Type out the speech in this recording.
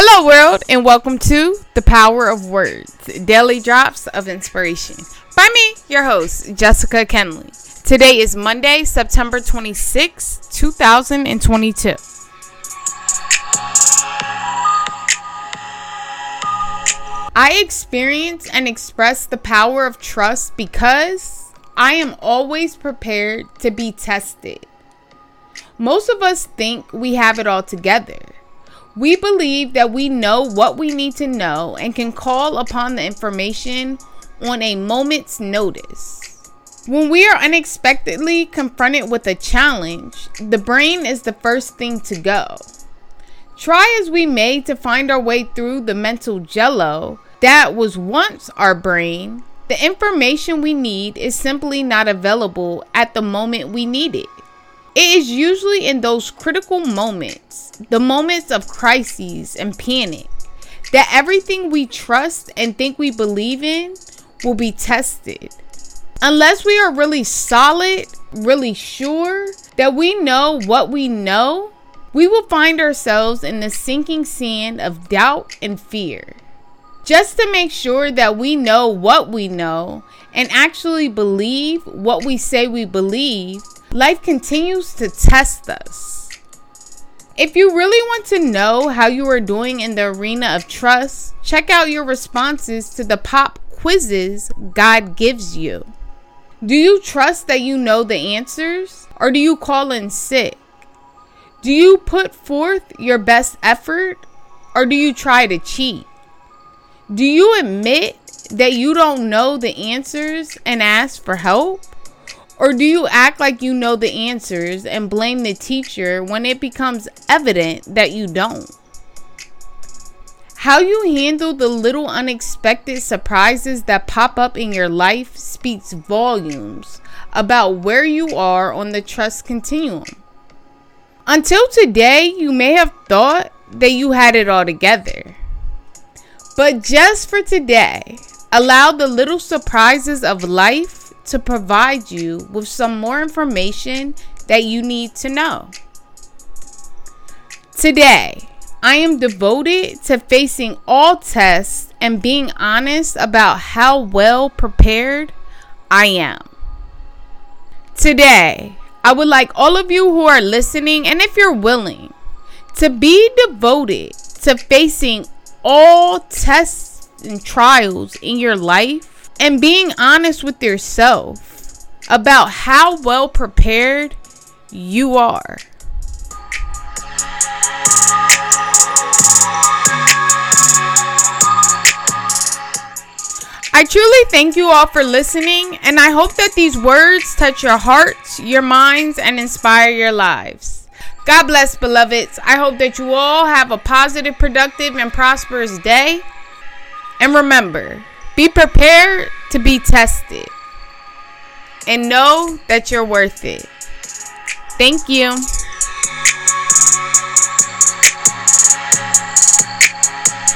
Hello, world, and welcome to The Power of Words Daily Drops of Inspiration. By me, your host, Jessica Kenley. Today is Monday, September 26, 2022. I experience and express the power of trust because I am always prepared to be tested. Most of us think we have it all together. We believe that we know what we need to know and can call upon the information on a moment's notice. When we are unexpectedly confronted with a challenge, the brain is the first thing to go. Try as we may to find our way through the mental jello that was once our brain, the information we need is simply not available at the moment we need it. It is usually in those critical moments, the moments of crises and panic, that everything we trust and think we believe in will be tested. Unless we are really solid, really sure that we know what we know, we will find ourselves in the sinking sand of doubt and fear. Just to make sure that we know what we know and actually believe what we say we believe, Life continues to test us. If you really want to know how you are doing in the arena of trust, check out your responses to the pop quizzes God gives you. Do you trust that you know the answers, or do you call in sick? Do you put forth your best effort, or do you try to cheat? Do you admit that you don't know the answers and ask for help? Or do you act like you know the answers and blame the teacher when it becomes evident that you don't? How you handle the little unexpected surprises that pop up in your life speaks volumes about where you are on the trust continuum. Until today, you may have thought that you had it all together. But just for today, allow the little surprises of life to provide you with some more information that you need to know. Today, I am devoted to facing all tests and being honest about how well prepared I am. Today, I would like all of you who are listening, and if you're willing, to be devoted to facing all tests and trials in your life and being honest with yourself about how well prepared you are. I truly thank you all for listening, and I hope that these words touch your hearts, your minds, and inspire your lives. God bless, beloveds. I hope that you all have a positive, productive, and prosperous day. And remember, be prepared to be tested and know that you're worth it. Thank you.